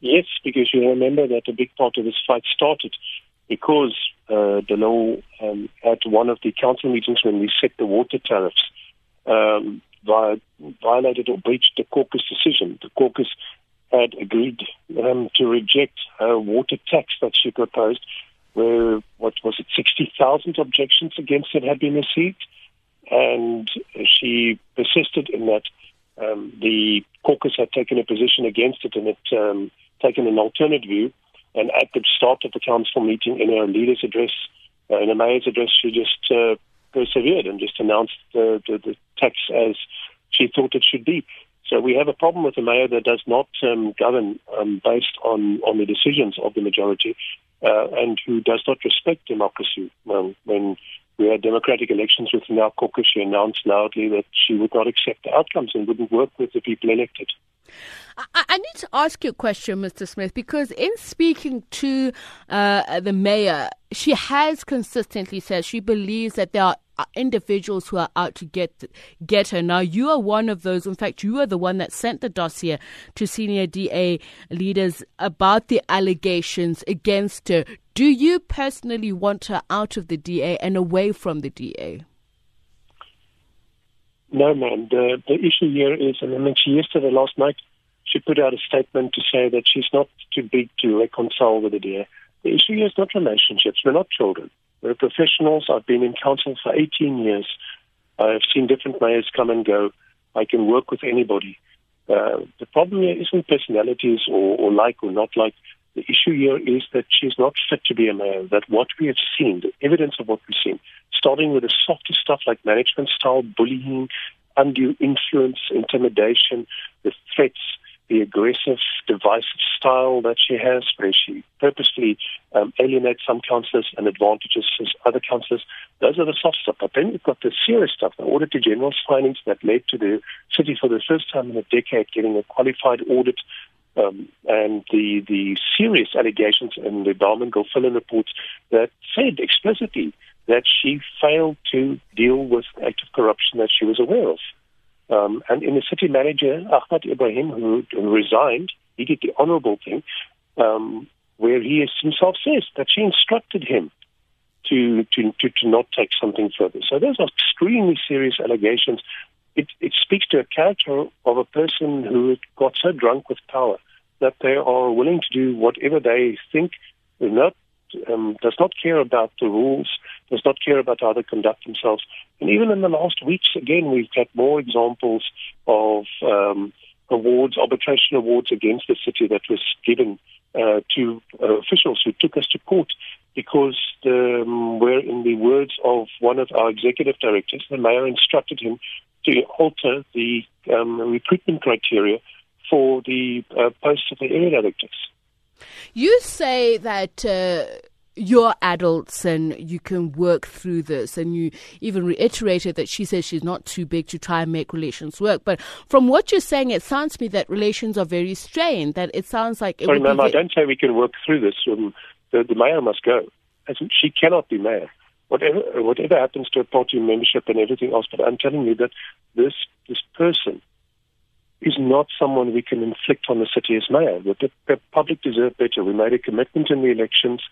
Yes, because you remember that a big part of this fight started because uh, the law um, at one of the council meetings when we set the water tariffs um, violated or breached the caucus decision. The caucus had agreed um, to reject a water tax that she proposed, where what was it, 60,000 objections against it had been received, and she persisted in that. Um, the caucus had taken a position against it and had um, taken an alternate view. And at the start of the council meeting, in her leader's address, uh, in a mayor's address, she just uh, persevered and just announced the, the, the tax as she thought it should be. So we have a problem with a mayor that does not um, govern um, based on, on the decisions of the majority uh, and who does not respect democracy. When we had democratic elections within our caucus, she announced loudly that she would not accept the outcomes and wouldn't work with the people elected. I, I need to ask you a question, Mr. Smith, because in speaking to uh, the mayor, she has consistently said she believes that there are uh, individuals who are out to get get her. Now, you are one of those. In fact, you are the one that sent the dossier to senior DA leaders about the allegations against her. Do you personally want her out of the DA and away from the DA? No, ma'am. The, the issue here is, and I mentioned yesterday, last night, she put out a statement to say that she's not too big to reconcile with the DA. The issue here is not relationships. We're not children. We're professionals. I've been in council for 18 years. I've seen different mayors come and go. I can work with anybody. Uh, the problem here isn't personalities or, or like or not like. The issue here is that she's not fit to be a mayor. That what we have seen, the evidence of what we've seen, starting with the softer stuff like management style bullying, undue influence, intimidation, the threats, the aggressive, divisive style that she has, where she purposely um, alienates some councillors and advantages other councillors. Those are the soft stuff. But then you've got the serious stuff, the Auditor General's findings that led to the city for the first time in a decade getting a qualified audit um, and the the serious allegations in the Bowman Gilfillan reports that said explicitly that she failed to deal with active corruption that she was aware of. Um, and in the city manager, Achmat Ebrahim, who, who resigned, he did the honorable thing, um, where he himself says that she instructed him to, to, to, to not take something further. So those are extremely serious allegations. It, it speaks to a character of a person who got so drunk with power that they are willing to do whatever they think, not um, does not care about the rules, does not care about how they conduct themselves. And even in the last weeks, again, we've had more examples of um, awards, arbitration awards against the city that was given uh, to uh, officials who took us to court because the, um, where, in the words of one of our executive directors, the mayor instructed him to alter the um, recruitment criteria for the uh, posts of the area directors. You say that uh, you're adults and you can work through this, and you even reiterated that she says she's not too big to try and make relations work. But from what you're saying, it sounds to me that relations are very strained. That it sounds like. It Sorry, ma'am, I don't say we can work through this. Um, the, the mayor must go. She cannot be mayor. Whatever, whatever happens to her party membership and everything else, but I'm telling you that this this person is not someone we can inflict on the city as mayor. The, the public deserve better. We made a commitment in the elections.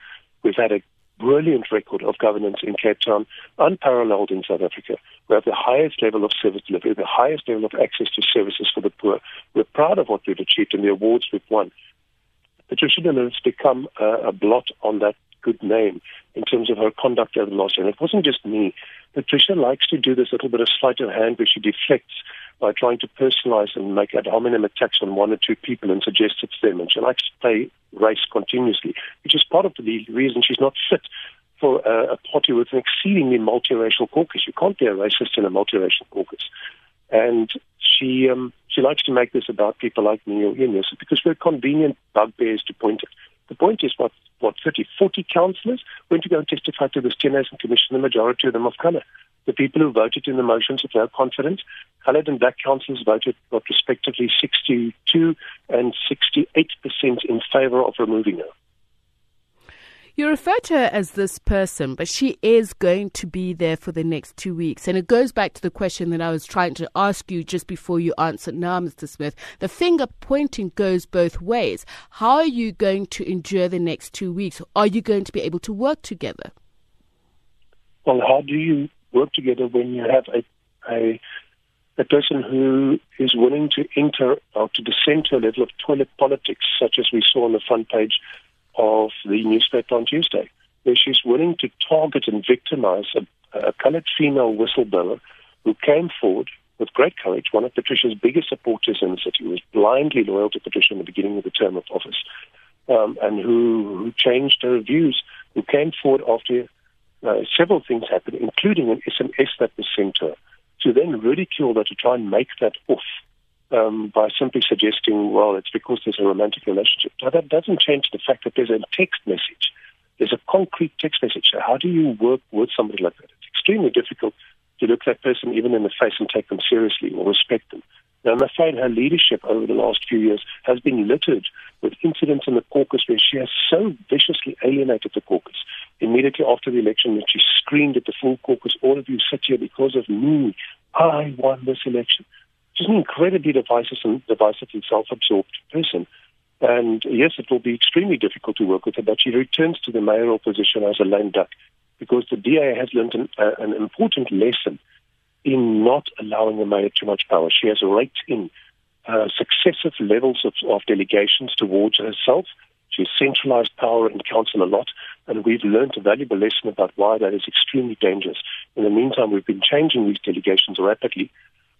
We've had a brilliant record of governance in Cape Town, unparalleled in South Africa. We have the highest level of service delivery, the highest level of access to services for the poor. We're proud of what we've achieved and the awards we've won. Patricia Lille has become a, a blot on that good name in terms of her conduct over the last year. And it wasn't just me. Patricia likes to do this little bit of sleight of hand where she deflects by trying to personalize and make ad hominem attacks on one or two people and suggest it's them. And she likes to play race continuously, which is part of the reason she's not fit for a, a party with an exceedingly multiracial caucus. You can't be a racist in a multiracial caucus. And she um, she likes to make this about people like me or Ian because we're convenient bugbears to point at. The point is what, what 30, 40 councillors went to go and testify to this Steenhuisen Commission, the majority of them of colour the people who voted in the motions of no confidence, coloured and black councillors voted got respectively 62 and 68 percent in favour of removing her. You refer to her as this person, but she is going to be there for the next two weeks. And it goes back to the question that I was trying to ask you just before you answered now, Mr. Smith. The finger pointing goes both ways. How are you going to endure the next two weeks? Are you going to be able to work together? Well, how do you work together when you have a, a a person who is willing to enter or to descend to a level of toilet politics, such as we saw on the front page of the newspaper on Tuesday, where she's willing to target and victimize a, a colored female whistleblower who came forward with great courage, one of Patricia's biggest supporters in the city, who was blindly loyal to Patricia in the beginning of the term of office, um, and who, who changed her views, who came forward after uh, several things happened, including an SMS that was sent to her to then ridicule her, to try and make that off um, by simply suggesting, well, it's because there's a romantic relationship. Now, that doesn't change the fact that there's a text message. There's a concrete text message. So how do you work with somebody like that? It's extremely difficult to look that person even in the face and take them seriously or respect them. Now, I'm afraid her leadership over the last few years has been littered with incidents in the caucus where she has so viciously alienated the caucus. Immediately after the election, when she screamed at the full caucus, all of you sit here because of me. I won this election. She's an incredibly divisive and, divisive and self-absorbed person. And yes, it will be extremely difficult to work with her, but she returns to the mayoral position as a lame duck because the DA has learned an, uh, an important lesson in not allowing the mayor too much power. She has raked in uh, successive levels of, of delegations towards herself. She's centralized power in council a lot, and we've learned a valuable lesson about why that is extremely dangerous. In the meantime, we've been changing these delegations rapidly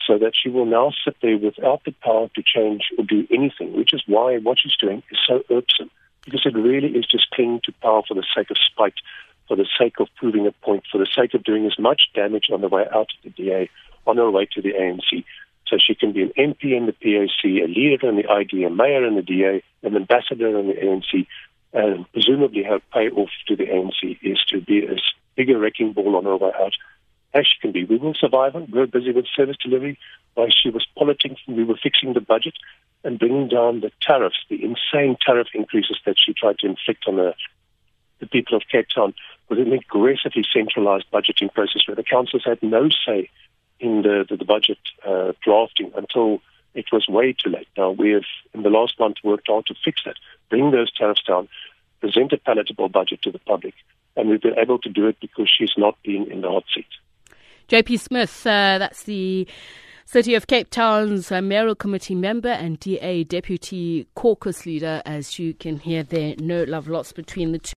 so that she will now sit there without the power to change or do anything, which is why what she's doing is so irksome, because it really is just clinging to power for the sake of spite for the sake of proving a point, for the sake of doing as much damage on the way out of the DA, on her way to the ANC. So she can be an MP in the PAC, a leader in the ID, a mayor in the DA, an ambassador in the ANC, and presumably her payoff to the ANC is to be a bigger wrecking ball on her way out as she can be. We will survive her. We're busy with service delivery. While she was politicking, we were fixing the budget and bringing down the tariffs, the insane tariff increases that she tried to inflict on the, the people of Cape Town with an aggressively centralized budgeting process where the councils had no say in the, the, the budget uh, drafting until it was way too late. Now, we have, in the last month, worked hard to fix that, bring those tariffs down, present a palatable budget to the public, and we've been able to do it because she's not been in the hot seat. JP Smith, uh, that's the City of Cape Town's uh, mayoral committee member and DA deputy caucus leader, as you can hear there, no love lost between the two.